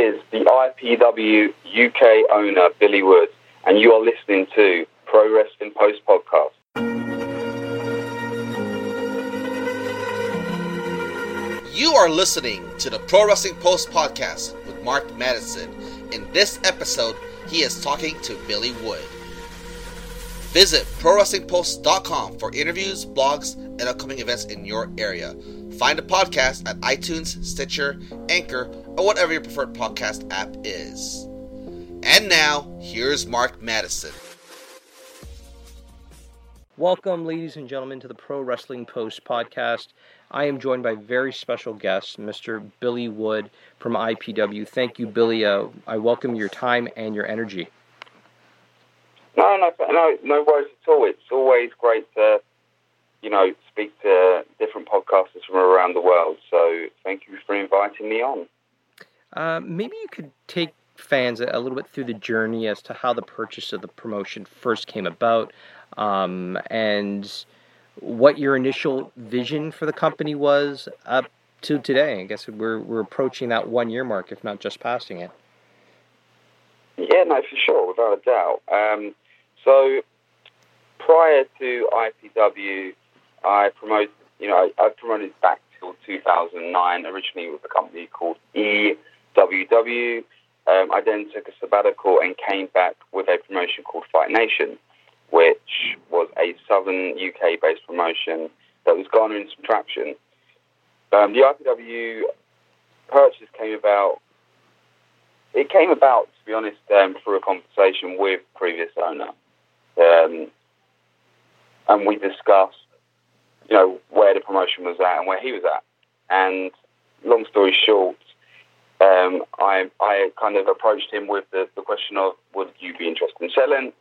is the IPW UK owner, Billy Wood, and you are listening to Pro Wrestling Post Podcast. You are listening to the Pro Wrestling Post Podcast with Mark Madison. In this episode, he is talking to Billy Wood. Visit ProWrestlingPost.com for interviews, blogs, and upcoming events in your area. Find the podcast at iTunes, Stitcher, Anchor, or whatever your preferred podcast app is. And now, here's Mark Madison. Welcome, ladies and gentlemen, to the Pro Wrestling Post podcast. I am joined by very special guest, Mr. Billy Wood from IPW. Thank you, Billy. Uh, I welcome your time and your energy. No, no, no, no worries at all. It's always great to you know, speak to different podcasters from around the world. So thank you for inviting me on. Uh, maybe you could take fans a little bit through the journey as to how the purchase of the promotion first came about um, and what your initial vision for the company was up to today. I guess we're, we're approaching that one year mark, if not just passing it. Yeah, no, for sure, without a doubt. Um, so prior to IPW, I promoted, you know, I, promoted back till 2009, originally with a company called EWW. Um, I then took a sabbatical and came back with a promotion called Fight Nation, which was a southern UK based promotion that was garnering some traction. Um, the IPW purchase came about. It came about, to be honest, um, through a conversation with previous owner, um, and we discussed you know, where the promotion was at and where he was at. And long story short, um, I, I kind of approached him with the, the question of, would you be interested in selling?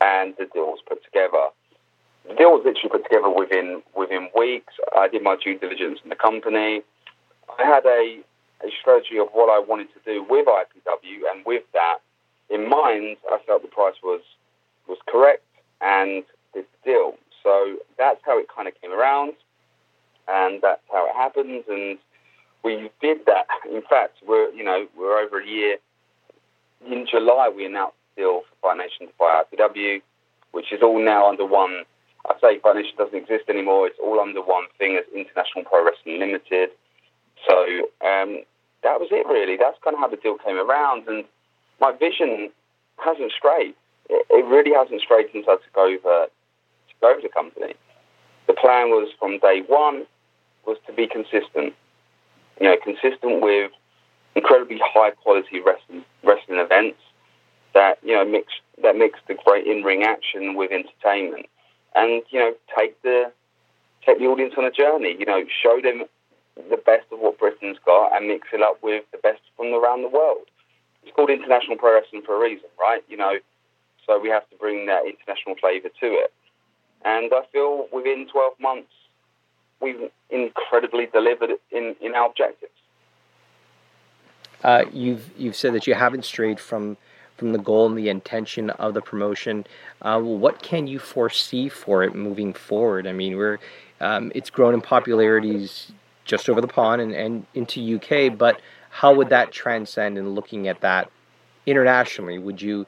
And the deal was put together. The deal was literally put together within within weeks. I did my due diligence in the company. I had a, a strategy of what I wanted to do with IPW, and with that in mind, I felt the price was was correct and the deal. So that's how it kind of came around, and that's how it happens. And we did that. In fact, we're you know we're over a year. In July, we announced the deal for Nation to buy IPW, which is all now under one. I say Nation doesn't exist anymore. It's all under one thing as International Pro Wrestling Limited. So um, that was it, really. That's kind of how the deal came around, and my vision hasn't strayed. It, it really hasn't strayed since I took over over the company. The plan was from day one was to be consistent. You know, consistent with incredibly high quality wrestling wrestling events that you know mix that mix the great in ring action with entertainment, and you know take the take the audience on a journey. You know, show them the best of what Britain's got and mix it up with the best from around the world. It's called international pro wrestling for a reason, right? You know, so we have to bring that international flavour to it. And I feel within 12 months, we've incredibly delivered in, in our objectives. Uh, you've you've said that you haven't strayed from from the goal and the intention of the promotion. Uh, what can you foresee for it moving forward? I mean, we're um, it's grown in popularities just over the pond and, and into UK, but how would that transcend in looking at that internationally? Would you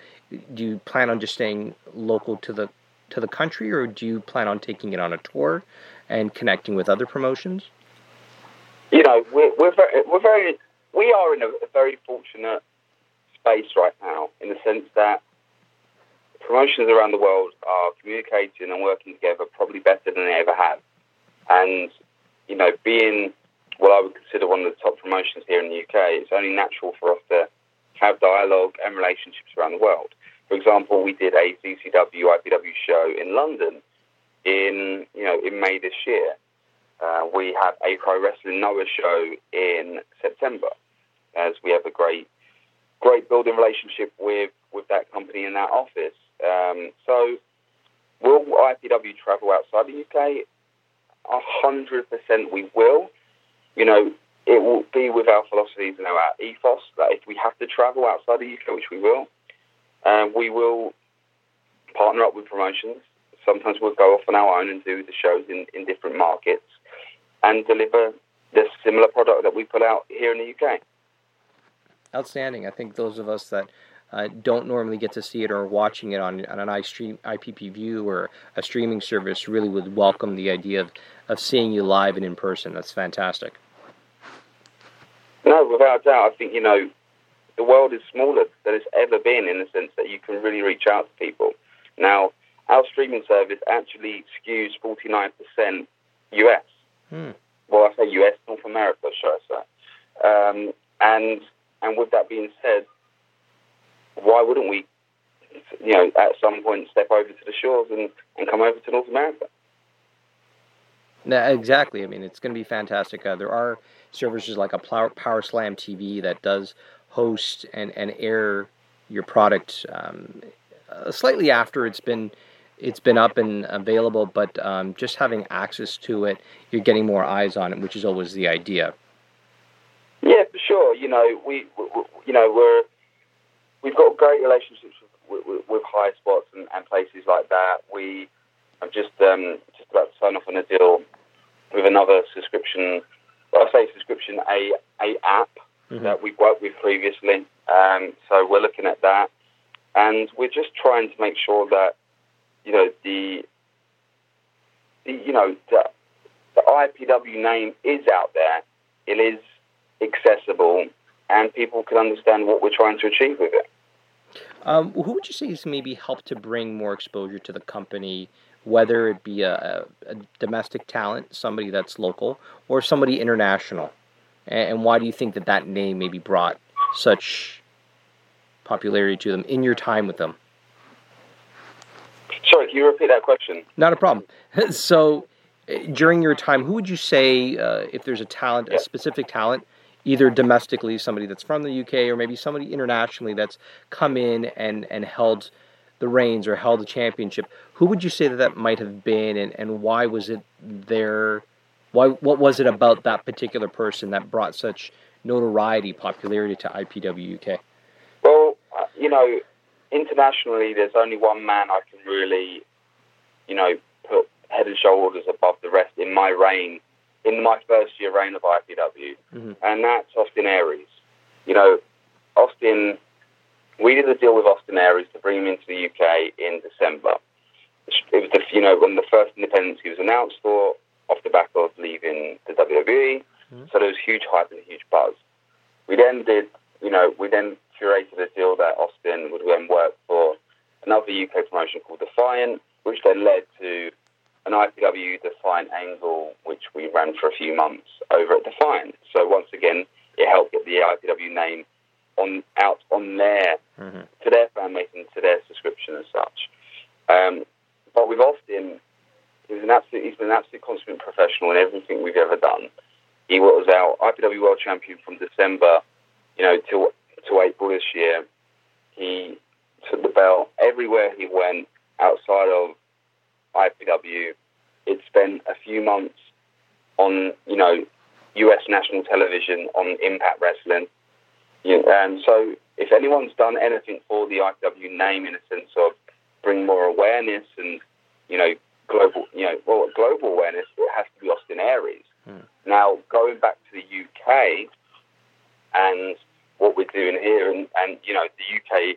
do you plan on just staying local to the to the country, or do you plan on taking it on a tour and connecting with other promotions? You know, we're, we're very, we're very, we are in a, a very fortunate space right now in the sense that promotions around the world are communicating and working together probably better than they ever have. And, you know, being what I would consider one of the top promotions here in the UK, it's only natural for us to have dialogue and relationships around the world. For example, we did a CCW IPW show in London in you know in May this year. Uh, we have a pro wrestling Noah show in September, as we have a great great building relationship with with that company in that office. Um, so, will IPW travel outside the UK? A hundred percent, we will. You know, it will be with our philosophies and our ethos that if we have to travel outside the UK, which we will, we will partner up with promotions. Sometimes we'll go off on our own and do the shows in, in different markets and deliver the similar product that we put out here in the UK. Outstanding. I think those of us that uh, don't normally get to see it or watching it on, on an iStream, IPP View or a streaming service really would welcome the idea of, of seeing you live and in person. That's fantastic. No, without doubt. I think, you know, the world is smaller than it's ever been in the sense that you can really reach out to people. Now, our streaming service actually skews 49% US. Hmm. Well, I say US, North America, should I say. Um, and and with that being said, why wouldn't we, you know, at some point step over to the shores and, and come over to North America? No, exactly. I mean, it's going to be fantastic. Uh, there are services like a Power Slam TV that does host and, and air your product um, uh, slightly after it's been it's been up and available, but um, just having access to it, you're getting more eyes on it, which is always the idea. Yeah, for sure. You know, we, we you know we're we've got great relationships with, with, with Highspots and, and, places like that. We are just um, just about to sign off on a deal with another subscription. Well, I say subscription, a a app mm-hmm. that we've worked with previously. Um, so we're looking at that, and we're just trying to make sure that you know the, the you know the, the IPW name is out there. It is accessible, and people can understand what we're trying to achieve with it. Um, who would you say has maybe helped to bring more exposure to the company, whether it be a, a domestic talent, somebody that's local, or somebody international? And why do you think that that name maybe brought such popularity to them in your time with them? Sorry, can you repeat that question? Not a problem. so, eh, during your time, who would you say, uh, if there's a talent, a specific talent, either domestically, somebody that's from the UK, or maybe somebody internationally that's come in and, and held the reins or held the championship, who would you say that that might have been, and, and why was it there? Why, what was it about that particular person that brought such notoriety, popularity to IPW UK? Well, uh, you know, internationally, there's only one man I can really, you know, put head and shoulders above the rest in my reign, in my first year reign of IPW, mm-hmm. and that's Austin Aries. You know, Austin, we did a deal with Austin Aries to bring him into the UK in December. It was the, you know, when the first independence he was announced for, off the back of leaving the WWE. Mm-hmm. So there was huge hype and a huge buzz. We then did, you know, we then curated a deal that Austin would then work for another UK promotion called Defiant, which then led to an IPW Defiant angle, which we ran for a few months over at Defiant. So once again, it helped get the IPW name on out on their mm-hmm. to their fan base and to their subscription as such. Um, but with Austin, He's an absolute, he's been an absolute consummate professional in everything we've ever done. He was our IPW World Champion from December, you know, till to April this year. He took the belt everywhere he went outside of IPW. It spent a few months on, you know, US national television on Impact Wrestling. And so, if anyone's done anything for the IPW name in a sense of bring more awareness and, you know, global, you know, well, global awareness, it has to be Austin Aries. Hmm. Now, going back to the UK and what we're doing here, and, and you know, the UK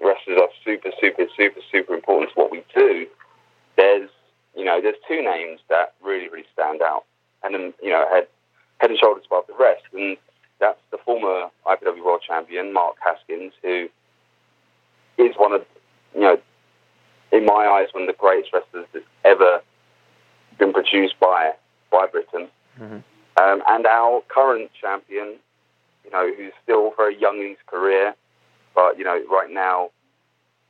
wrestlers are super, super, super, super important to what we do. There's, you know, there's two names that really, really stand out, and then, you know, head head and shoulders above the rest, and that's the former IPW World Champion Mark Haskins, who is one of, you know, in my eyes, one of the greatest wrestlers that's ever been produced by by Britain. Mm-hmm. Um, and our current champion, you know, who's still very young in his career, but you know, right now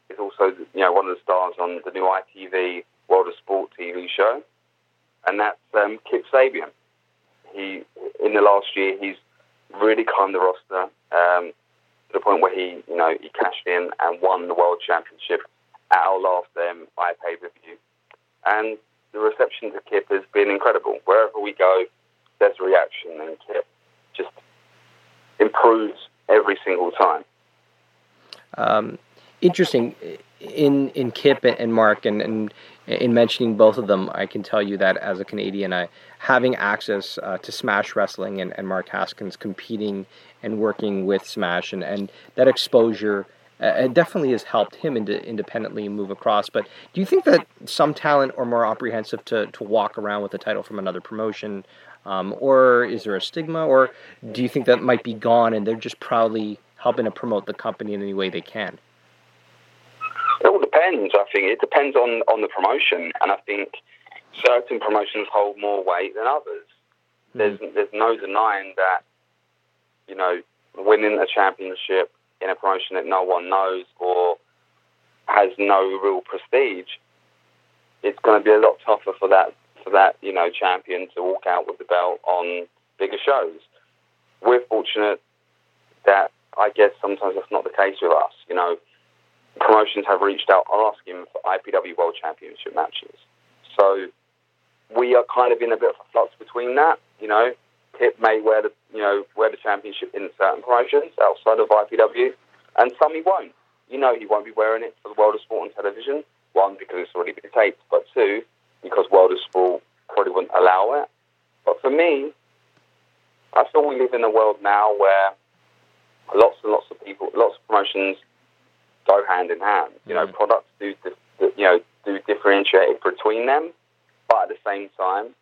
is also you know one of the stars on the new ITV World of Sport TV show, and that's um, Kip Sabian. He in the last year he's really climbed the roster um, to the point where he you know he cashed in and won the world championship our last um, iPay review. And the reception to Kip has been incredible. Wherever we go, there's a reaction, and Kip just improves every single time. Um, interesting in in Kip and Mark and, and in mentioning both of them, I can tell you that as a Canadian, I having access uh, to Smash Wrestling and, and Mark Haskins competing and working with Smash and, and that exposure it definitely has helped him into independently move across. But do you think that some talent are more apprehensive to, to walk around with a title from another promotion? Um, or is there a stigma? Or do you think that might be gone and they're just proudly helping to promote the company in any way they can? It all depends. I think it depends on, on the promotion, and I think certain promotions hold more weight than others. Mm-hmm. There's there's no denying that you know winning a championship in a promotion that no one knows or has no real prestige, it's going to be a lot tougher for that for that you know champion to walk out with the belt on bigger shows. We're fortunate that I guess sometimes that's not the case with us. You know, promotions have reached out asking for IPW World Championship matches. So we are kind of in a bit of a flux between that. You know, Kip may wear the you know wear the championship in certain promotions outside of IPW, and some he won't. You know, he won't be wearing it for the World of Sport and Television. One because it's already been taped, but two because World of Sport probably wouldn't allow it. But for me, I feel we live in a world now where lots and lots of people, lots of promotions go hand in hand. You know, mm. products do, you know, do differentiate between them, but at the same time,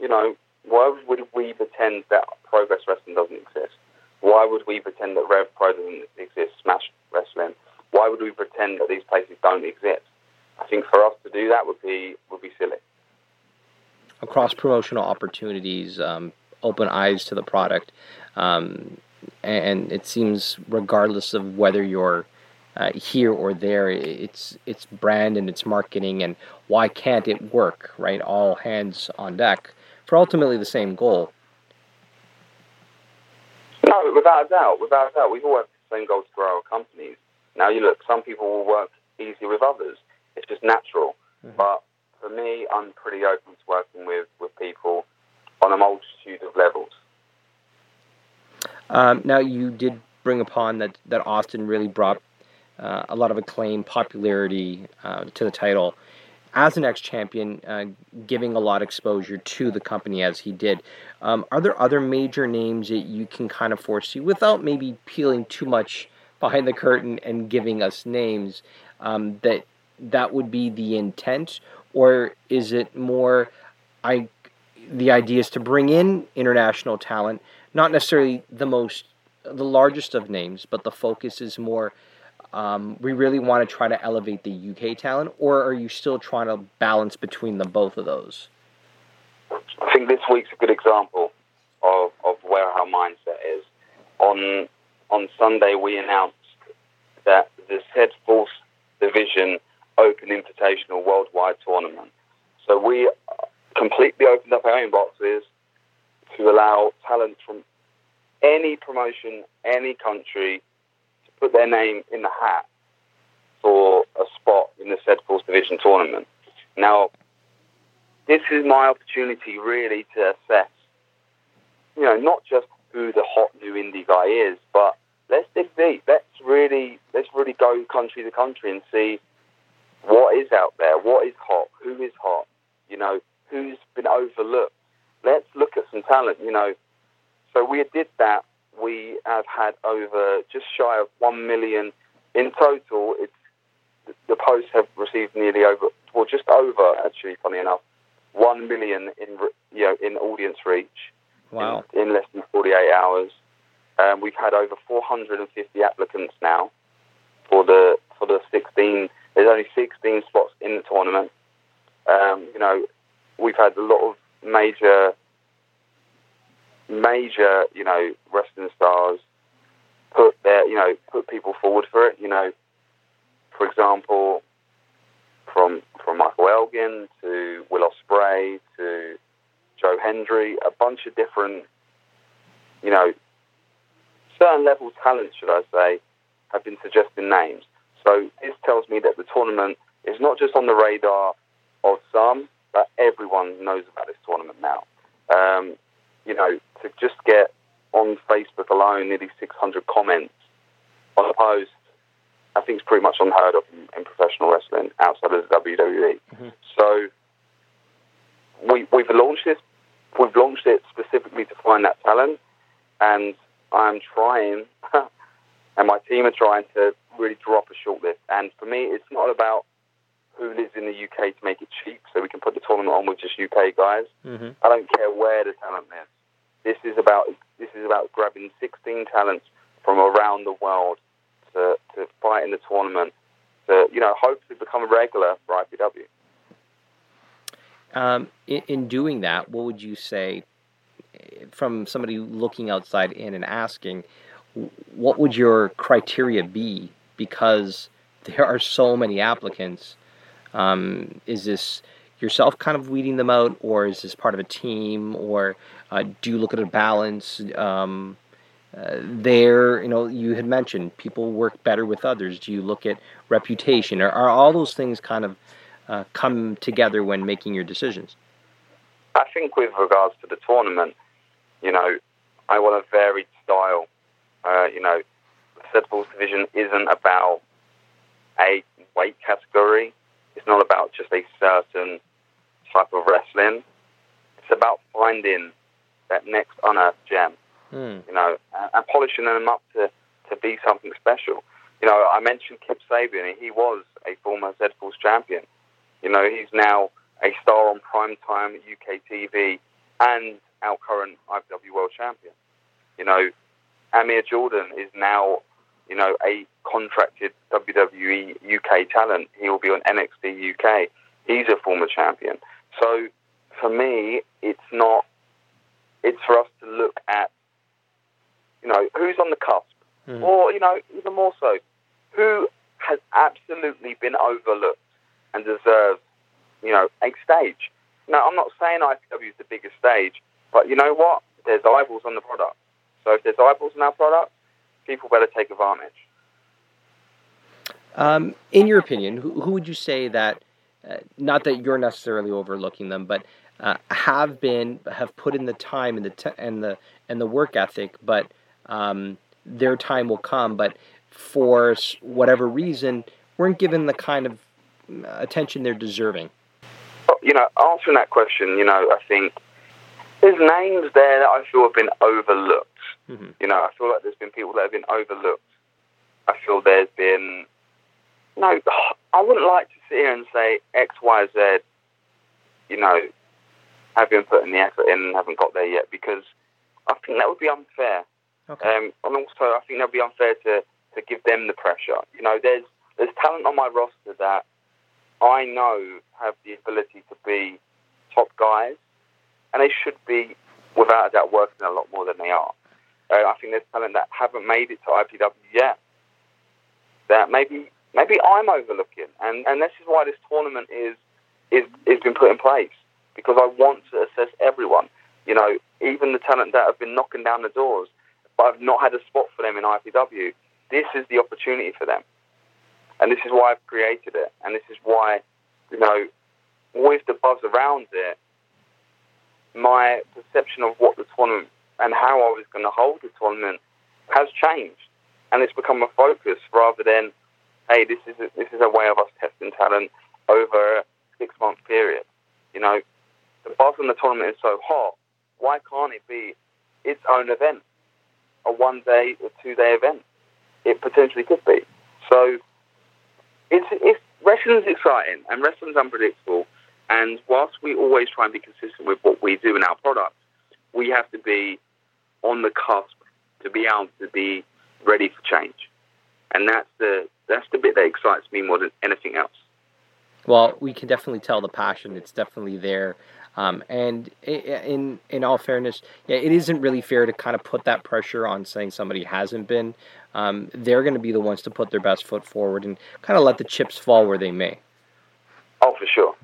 you know, why would we pretend that Progress Wrestling doesn't exist? Why would we pretend that Rev Pro doesn't exist, Smash Wrestling? Why would we pretend that these places don't exist? I think for us to do that would be would be silly. Across promotional opportunities, um, open eyes to the product, um, and it seems regardless of whether you're uh, here or there. It's it's brand and it's marketing, and why can't it work? Right, all hands on deck for ultimately the same goal. No, without a doubt, without a doubt, we've all had the same goal to grow our companies. Now, you look, some people will work easier with others. It's just natural. Mm-hmm. But for me, I'm pretty open to working with, with people on a multitude of levels. Um, now, you did bring upon that, that Austin really brought uh, a lot of acclaim, popularity uh, to the title. As an ex champion, uh, giving a lot of exposure to the company as he did. Um, are there other major names that you can kind of foresee without maybe peeling too much behind the curtain and giving us names um, that that would be the intent, or is it more? I the idea is to bring in international talent, not necessarily the most the largest of names, but the focus is more um, we really want to try to elevate the UK talent, or are you still trying to balance between the both of those? I think this week's a good example of, of where our mindset is. On on Sunday, we announced that the Said Force Division Open Invitational Worldwide Tournament. So we completely opened up our inboxes to allow talent from any promotion, any country put their name in the hat for a spot in the said Force Division tournament. Now, this is my opportunity really to assess, you know, not just who the hot new indie guy is, but let's dig deep. Let's really, let's really go country to country and see what is out there, what is hot, who is hot, you know, who's been overlooked. Let's look at some talent, you know. So we did that we have had over just shy of one million in total. It's the posts have received nearly over, well, just over actually, funny enough, one million in you know in audience reach. Wow! In, in less than forty eight hours, um, we've had over four hundred and fifty applicants now for the for the sixteen. There's only sixteen spots in the tournament. Um, you know, we've had a lot of major major, you know, wrestling stars put their, you know, put people forward for it. You know, for example, from from Michael Elgin to Will Ospreay to Joe Hendry, a bunch of different, you know, certain level talents, should I say, have been suggesting names. So this tells me that the tournament is not just on the radar of some, but everyone knows about this tournament now. Um, you know, to just get on Facebook alone nearly 600 comments on a post, a think it's pretty much unheard of in, in professional wrestling outside of the WWE. Mhm. So we we've launched this. We've launched it specifically to find that talent, and I'm trying, and my team are trying to really drop a shortlist. And for me, it's not about who lives in the UK to make it cheap, so we can put the tournament on with just UK guys. Mm-hmm. I don't care where the talent lives. This is about this is about grabbing 16 talents from around the world to, to fight in the tournament to you know hopefully become a regular for IPW. Um, in, in doing that, what would you say from somebody looking outside in and asking, what would your criteria be? Because there are so many applicants. Um, is this yourself kind of weeding them out, or is this part of a team, or uh, do you look at a balance? Um, uh, there, you know, you had mentioned people work better with others. Do you look at reputation, or are all those things kind of uh, come together when making your decisions? I think with regards to the tournament, you know, I want a varied style. Uh, you know, the Falls division isn't about a weight category. It's not about just a certain type of wrestling. It's about finding that next unearthed gem, Hmm. you know, and, and polishing them up to, to be something special. You know, I mentioned Kip Sabian. He was a former Z Force champion. You know, he's now a star on primetime UK TV and our current IPW World Champion. You know, Amir Jordan is now, you know, a contracted WWE UK talent. He will be on NXT UK. He's a former champion. So for me, it's not. It's for us to look at, you know, who's on the cusp, Mhm. or you know, even more so, who has absolutely been overlooked and deserves, you know, a stage. Now, I'm not saying IPW is the biggest stage, but you know what? There's eyeballs on the product. So if there's eyeballs on our product, people better take advantage. Um, in your opinion, who, who would you say that, uh, not that you're necessarily overlooking them, but uh, have been have put in the time and the t- and the and the work ethic, but um, their time will come, but for whatever reason, weren't given the kind of mm, attention they're deserving. You know, answering that question, you know, I think there's names there that I feel have been overlooked. Mhm. You know, I feel like there's been people that have been overlooked. I feel there's been no. I wouldn't like to sit here and say X, Y, Z. You know, have been putting the effort in and haven't got there yet because I think that would be unfair. Okay. Um, and also, I think that would be unfair to, to give them the pressure. You know, there's there's talent on my roster that I know have the ability to be top guys, and they should be, without a doubt, working a lot more than they are. Uh, I think there's talent that haven't made it to IPW yet. That maybe maybe I'm overlooking, and, and this is why this tournament is is is been put in place because I want to assess everyone. You know, even the talent that have been knocking down the doors, but I've not had a spot for them in IPW. This is the opportunity for them, and this is why I've created it, and this is why, you know, with the buzz around it, my perception of what the tournament and how I was going to hold the tournament has changed, and it's become a focus rather than, hey, this is a, this is a way of us testing talent over a six month period. You know, the the tournament is so hot. Why can't it be its own event, a one day or two day event? It potentially could be. So it's it's wrestling's exciting and wrestling's unpredictable. And whilst we always try and be consistent with what we do in our product, we have to be on the cusp to be able to be ready for change. And that's the that's the bit that excites me more than anything else. Well, we can definitely tell the passion; it's definitely there. Um, and in in all fairness, yeah, it isn't really fair to kind of put that pressure on saying somebody hasn't been. Um, they're going to be the ones to put their best foot forward and kind of let the chips fall where they may. Oh, for sure.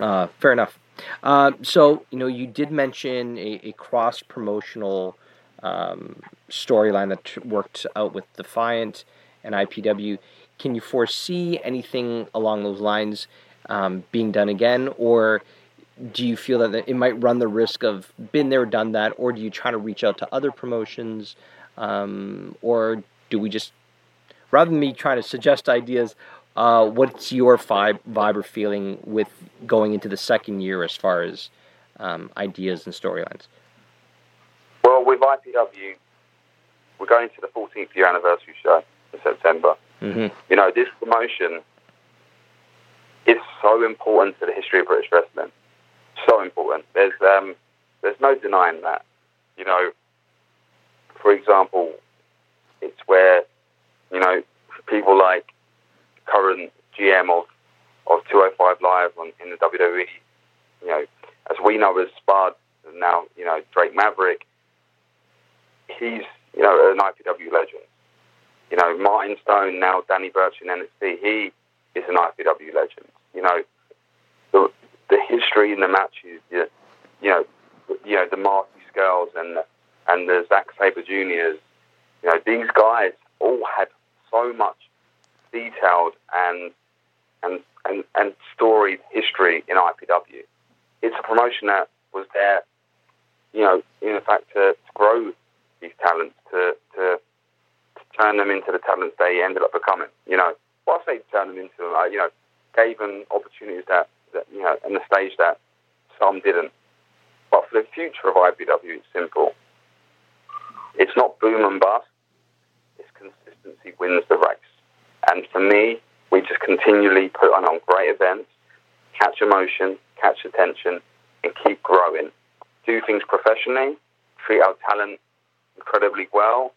Uh, fair enough. Uh, so you know, you did mention a, a cross promotional um, storyline that worked out with Defiant and IPW. Can you foresee anything along those lines um, being done again, or do you feel that it might run the risk of been there, done that, or do you try to reach out to other promotions, um, or do we just rather than me trying to suggest ideas, uh, what's your vibe, vibe or feeling with going into the second year as far as um, ideas and storylines? With IPW, we're going to the 14th year anniversary show in September. Mm-hmm. You know, this promotion is so important to the history of British wrestling. So important. There's um, there's no denying that. You know, for example, it's where you know people like current GM of of 205 Live on, in the WWE, you know, as we know as Spud, now you know Drake Maverick. He's you know an IPW legend. You know Martin Stone now Danny Burch in NXT. He is an IPW legend. You know the the history in the matches. You, you know you know the Marty Scurlls and and the Zack Sabre Juniors. You know these guys all had so much detailed and and and, and storied history in IPW. It's a promotion that was there, you know, in fact, to, to grow these talents, to, to to turn them into the talents they ended up becoming. You know, well, I say turn them into, uh, you know, gave them opportunities that, that you know, and the stage that some didn't. But for the future of IPW, it's simple. It's not boom and bust. It's consistency wins the race. And for me, we just continually put on, on great events, catch emotion, catch attention, and keep growing. Do things professionally, treat our talent incredibly well,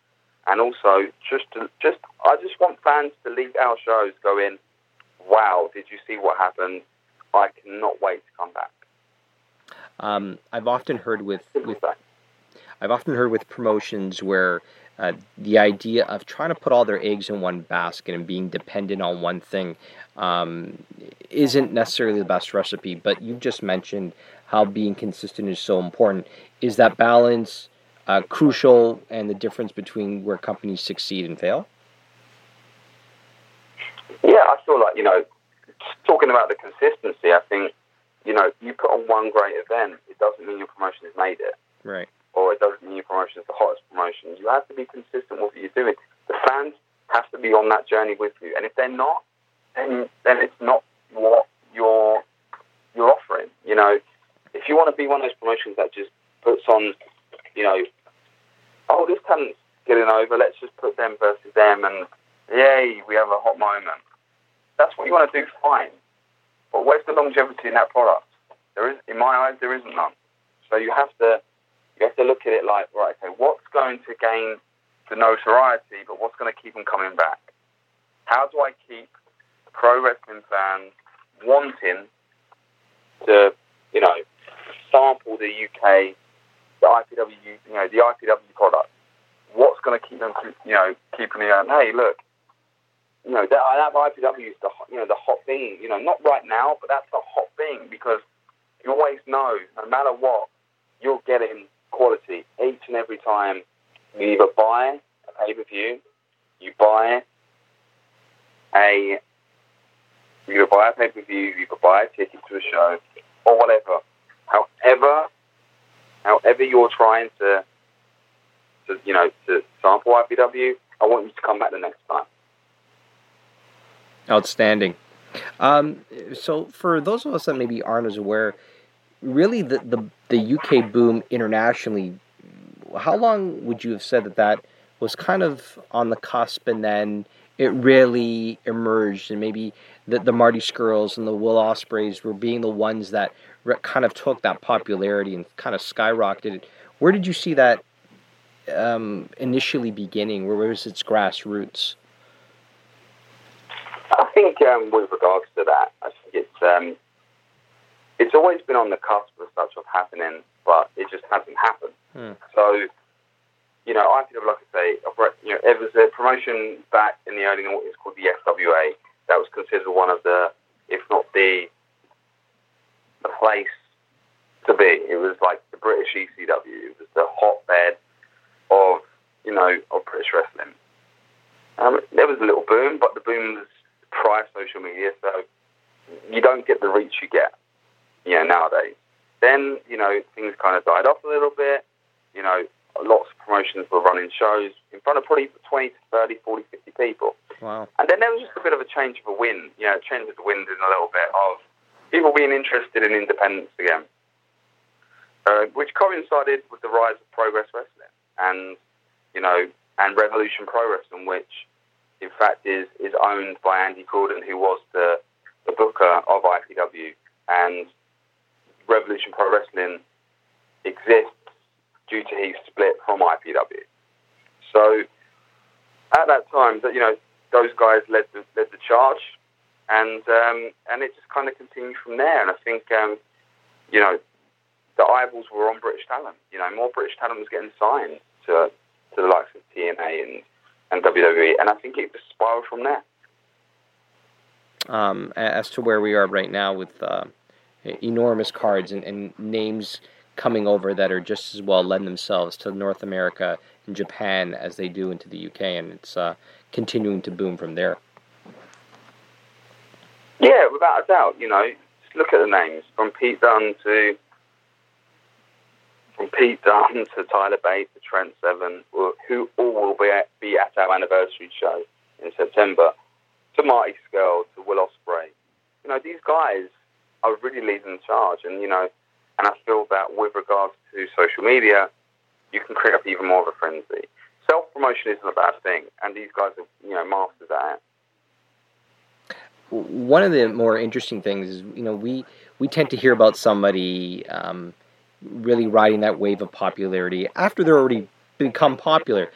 and also just to, just I just want fans to leave our shows going, "Wow, did you see what happened? I cannot wait to come back." Um, I've often heard with, with I've often heard with promotions where uh, the idea of trying to put all their eggs in one basket and being dependent on one thing um, isn't necessarily the best recipe. But you just mentioned how being consistent is so important. Is that balance uh, crucial and the difference between where companies succeed and fail? Yeah, I feel like, you know, talking about the consistency, I think, you know, you put on one great event, it doesn't mean your promotion has made it. Right. Or it doesn't mean your promotion is the hottest promotion. You have to be consistent with what you're doing. The fans have to be on that journey with you. And if they're not, then then it's not what you're you're offering. You know, if you want to be one of those promotions that just puts on, you know, oh, this talent's getting over, let's just put them versus them, and yay, we have a hot moment. That's what you want to do, fine. But where's the longevity in that product? There is, in my eyes, there isn't none. So you have to, you have to look at it like, right, okay, what's going to gain the notoriety, but what's going to keep them coming back? How do I keep pro wrestling fans wanting to, you know, sample the UK, the IPW, you know, the IPW product? What's going to keep them, you know, keeping me on? Hey, look, you know, that, that IPW is the, you know, the hot thing. You know, not right now, but that's the hot thing because you always know, no matter what, you're getting quality each and every time. You either buy a pay per view, you buy a, you either buy a pay per view, you either buy a ticket to a show, or whatever. However, however you're trying to, to you know, to sample IPW, I want you to come back the next time. Outstanding. Um, so, for those of us that maybe aren't as aware, really the, the, the UK boom internationally, how long would you have said that that was kind of on the cusp and then it really emerged and maybe the, the Marty Scurlls and the Will Ospreays were being the ones that kind of took that popularity and kind of skyrocketed. it. Where did you see that um, initially beginning? Where was its grassroots? I think um, with regards to that, I think it's um, it's always been on the cusp of such of happening, but it just hasn't happened. Hmm. So, you know, I feel like I say, you know, it was a promotion back in the early noughties called the FWA that was considered one of the, if not the, the place to be. It was like the British ECW. It was the hotbed of, you know, of British wrestling. Um, there was a little boom, but the boom was prior to social media, so you don't get the reach you get, you know, nowadays. Then, you know, things kind of died off a little bit. You know, lots of promotions were running shows in front of probably 20 to 30, 40, 50 people. Wow. And then there was just a bit of a change of a wind, you know, a change of the wind in a little bit of people being interested in independence again, uh, which coincided with the rise of Progress Wrestling and, you know, and Revolution Pro Wrestling, which in fact is, is owned by Andy Quildan, who was the, the booker of IPW. And Revolution Pro Wrestling exists due to his split from IPW. So at that time, you know, those guys led the, led the charge, and um, and it just kind of continued from there. And I think um, you know the eyeballs were on British talent. You know, more British talent was getting signed to to the likes of TNA and and WWE, and I think it just spiraled from there. Um, as to where we are right now with uh, enormous cards and, and names coming over that are just as well lend themselves to North America and Japan as they do into the UK, and it's uh, continuing to boom from there. Yeah, without a doubt. You know, just look at the names from Pete Dunne to from Pete Dunne to Tyler Bate to Trent Seven, who all will be at, be at our anniversary show in September, to Marty Scurll, to Will Ospreay. You know, these guys are really leading the charge, and you know, and I feel that with regards to social media, you can create up even more of a frenzy. Self promotion isn't a bad thing, and these guys are you know masters at it one of the more interesting things is you know we we tend to hear about somebody um, really riding that wave of popularity after they're already become popular.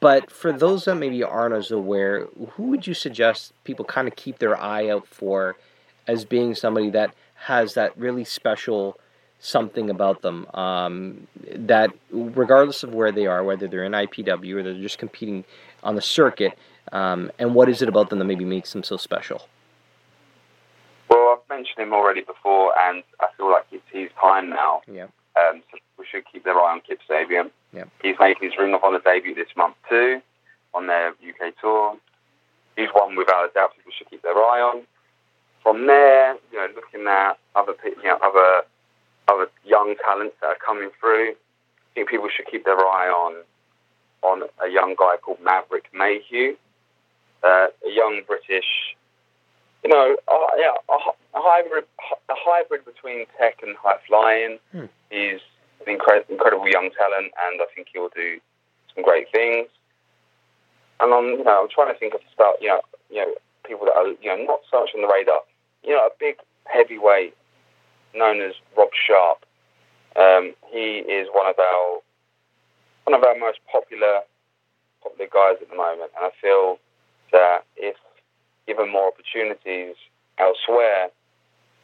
But for those that maybe aren't as aware, who would you suggest people kind of keep their eye out for as being somebody that has that really special something about them um, that regardless of where they are, whether they're in IPW or they're just competing on the circuit, um, and what is it about them that maybe makes them so special? Mentioned him already before, and I feel like it's his time now. Yeah. Um, so we should keep their eye on Kip Sabian. Yeah. He's making his Ring of Honor debut this month too, on their UK tour. He's one without a doubt people should keep their eye on. From there, you know, looking at other you know, other other young talents that are coming through, I think people should keep their eye on on a young guy called Maverick Mayhew, uh, a young British you know, uh, yeah, a, a, hybrid, a hybrid between tech and high flying. Hmm. He's an incredible, incredible young talent, and I think he'll do some great things. And I'm, you know, I'm trying to think of start, you know, you know, people that are, you know, not so much on the radar. You know, a big heavyweight known as Rob Sharp. Um, he is one of our one of our most popular popular guys at the moment, and I feel that if given more opportunities elsewhere,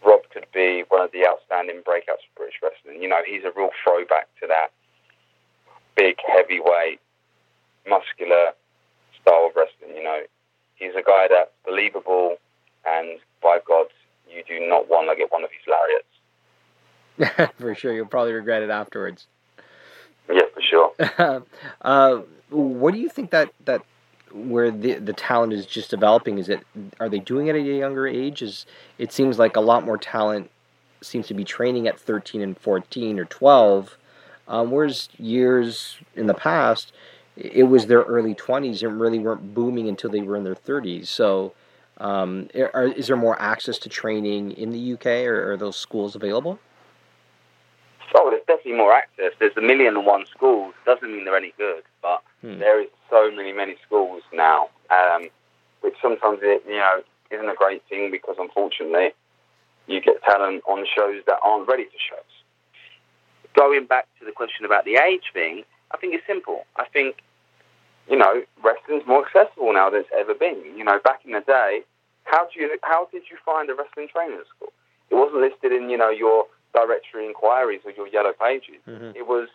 Rob could be one of the outstanding breakouts for British wrestling. You know, he's a real throwback to that big, heavyweight, muscular style of wrestling. You know, he's a guy that's believable, and by God, you do not want to get one of his lariats. for sure, you'll probably regret it afterwards. Yeah, for sure. uh, what do you think that that where the the talent is just developing? Is it are they doing it at a younger age? Is it seems like a lot more talent seems to be training at 13 and 14 or 12, um, whereas years in the past it was their early 20s and really weren't booming until they were in their 30s. So. Um, are, is there more access to training in the UK, or are those schools available? Oh, there's definitely more access. There's a million and one schools. Doesn't mean they're any good, but hmm. there is so many, many schools now, um, which sometimes it, you know isn't a great thing because unfortunately you get talent on shows that aren't ready for shows. Going back to the question about the age thing, I think it's simple. I think you know wrestling's more accessible now than it's ever been. You know, back in the day, how do you how did you find a wrestling training school? It wasn't listed in you know your directory inquiries or your yellow pages. Mm-hmm. It was,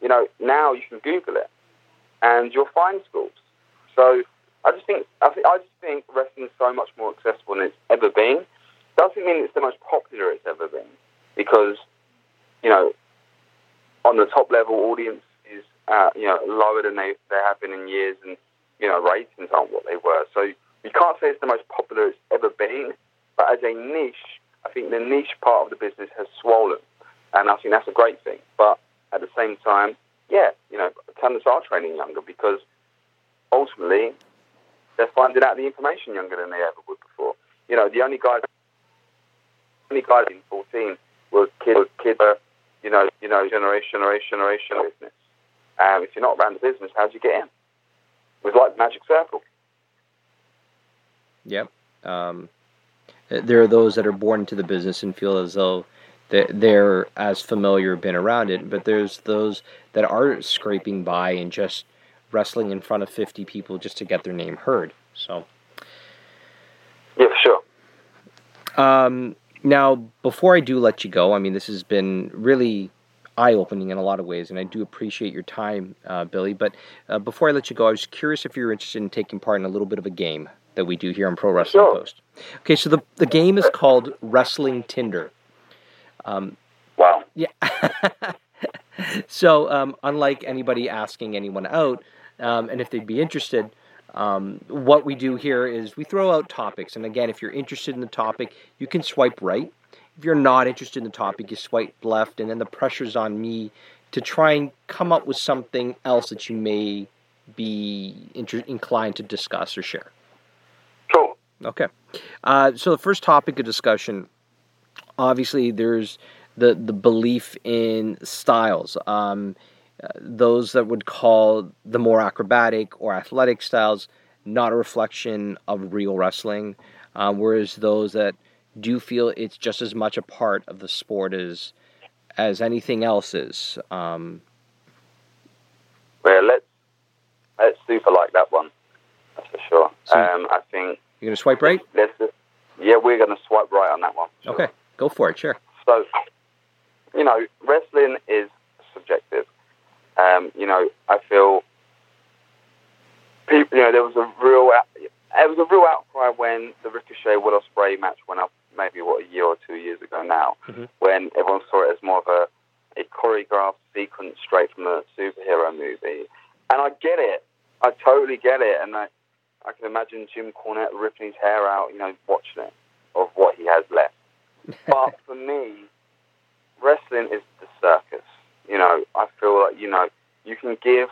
you know, now you can Google it and you'll find schools. So I just think I, think, I just think wrestling is so much more accessible than it's ever been. Doesn't mean it's the most popular it's ever been because you know on the top level audience is uh, you know lower than they, they have been in years, and you know ratings aren't what they were. So you can't say it's the most popular it's ever been, but as a niche, I think the niche part of the business has swollen, and I think that's a great thing. But at the same time, yeah, you know, talents are training younger because ultimately, they're finding out the information younger than they ever would before. You know, the only guy, only guy in 14 was kid, was kid, uh, you know, you know, generation, generation, generation business. Um, if you're not around the business, how do you get in? It was like magic circle. Yep. Um, there are those that are born into the business and feel as though they're as familiar, been around it, but there's those that are scraping by and just wrestling in front of 50 people just to get their name heard. So, yeah, sure. Um, now, before I do let you go, I mean, this has been really eye opening in a lot of ways, and I do appreciate your time, uh, Billy. But uh, before I let you go, I was curious if you're interested in taking part in a little bit of a game that we do here on Pro Wrestling sure. Post. Okay, so the, the game is called Wrestling Tinder. Um, wow. Yeah. so, um, unlike anybody asking anyone out, um, and if they'd be interested, um, what we do here is we throw out topics. And again, if you're interested in the topic, you can swipe right. If you're not interested in the topic, you swipe left, and then the pressure's on me to try and come up with something else that you may be inter- inclined to discuss or share. Cool. Okay. Uh, so the first topic of discussion, obviously, there's the the belief in styles. Um, uh, those that would call the more acrobatic or athletic styles not a reflection of real wrestling, uh, whereas those that do feel it's just as much a part of the sport as as anything else is. Um, well, let's let's super like that one. That's for sure. So um, I think you're gonna swipe right. Let's, yeah, we're gonna swipe right on that one. Sure. Okay, go for it. Sure. So, you know, wrestling is subjective. Um, you know, I feel people. You know, there was a real. It was a real outcry when the Ricochet Will Ospreay match went up, maybe what a year or two years ago now, mm-hmm. when everyone saw it as more of a, a choreographed sequence straight from a superhero movie. And I get it. I totally get it. And I, I can imagine Jim Cornette ripping his hair out, you know, watching it of what he has left. but for me, wrestling is the circus. You know, I feel like, you know, you can give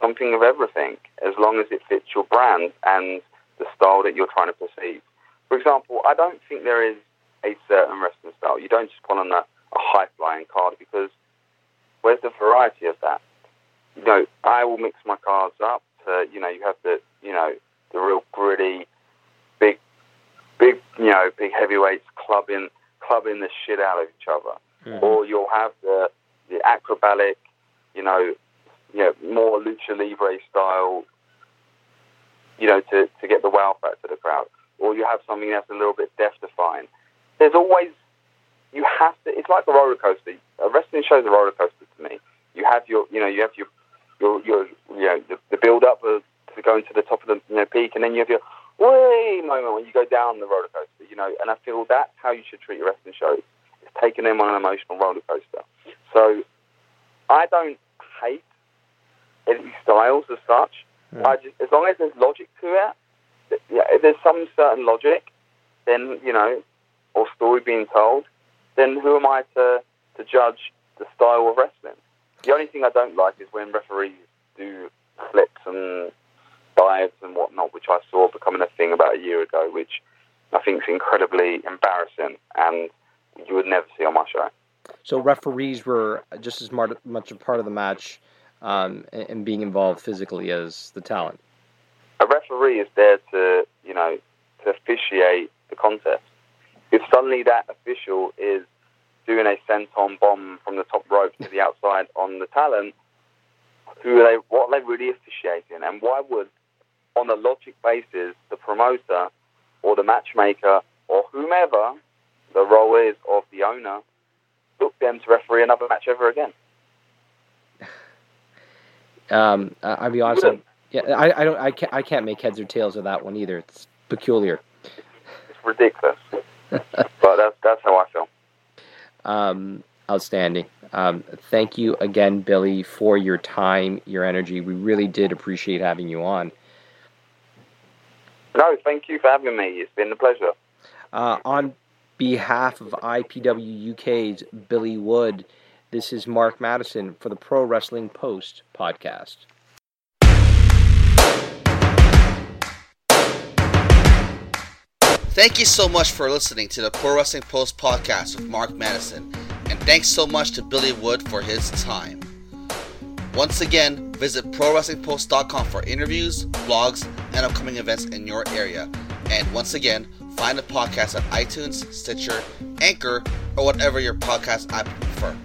something of everything as long as it fits your brand and the style that you're trying to perceive. For example, I don't think there is a certain wrestling style. You don't just put on a, a high flying card because where's the variety of that? You know, I will mix my cards up to, you know, you have the, you know, the real gritty, big, big, you know, big heavyweights clubbing, clubbing the shit out of each other. Mm-hmm. Or you'll have the, the acrobatic, you know, you know, more lucha libre style, you know, to, to get the wow factor to the crowd. Or you have something that's a little bit death defying. There's always, you have to, it's like a roller coaster. A wrestling show is a roller coaster to me. You have your, you know, you have your, your, your you know, the, the build up of, to going to the top of the you know, peak, and then you have your way moment when you go down the roller coaster, you know, and I feel that's how you should treat your wrestling shows. It's taking them on an emotional roller coaster. So I don't hate any styles as such. Mm. I just, as long as there's logic to it, yeah, if there's some certain logic, then you know, or story being told, then who am I to to judge the style of wrestling? The only thing I don't like is when referees do flips and dives and whatnot, which I saw becoming a thing about a year ago, which I think is incredibly embarrassing and you would never see on my show. So referees were just as much a part of the match um, and being involved physically as the talent. A referee is there to, you know, to officiate the contest. If suddenly that official is doing a senton bomb from the top rope to the outside on the talent, who are they? What are they really officiating? And why would, on a logic basis, the promoter or the matchmaker or whomever the role is of the owner book them to referee another match ever again? Um, I'll be honest. I, yeah, I, I don't. I can't. I can't make heads or tails of that one either. It's peculiar. It's ridiculous, but that's that's how I feel. Um, outstanding. Um, thank you again, Billy, for your time, your energy. We really did appreciate having you on. No, thank you for having me. It's been a pleasure. Uh, on behalf of IPW UK's Billy Wood. This is Mark Madison for the Pro Wrestling Post podcast. Thank you so much for listening to the Pro Wrestling Post podcast with Mark Madison, and thanks so much to Billy Wood for his time. Once again, visit ProWrestlingPost.com for interviews, blogs, and upcoming events in your area. And once again, find the podcast on iTunes, Stitcher, Anchor, or whatever your podcast app prefer.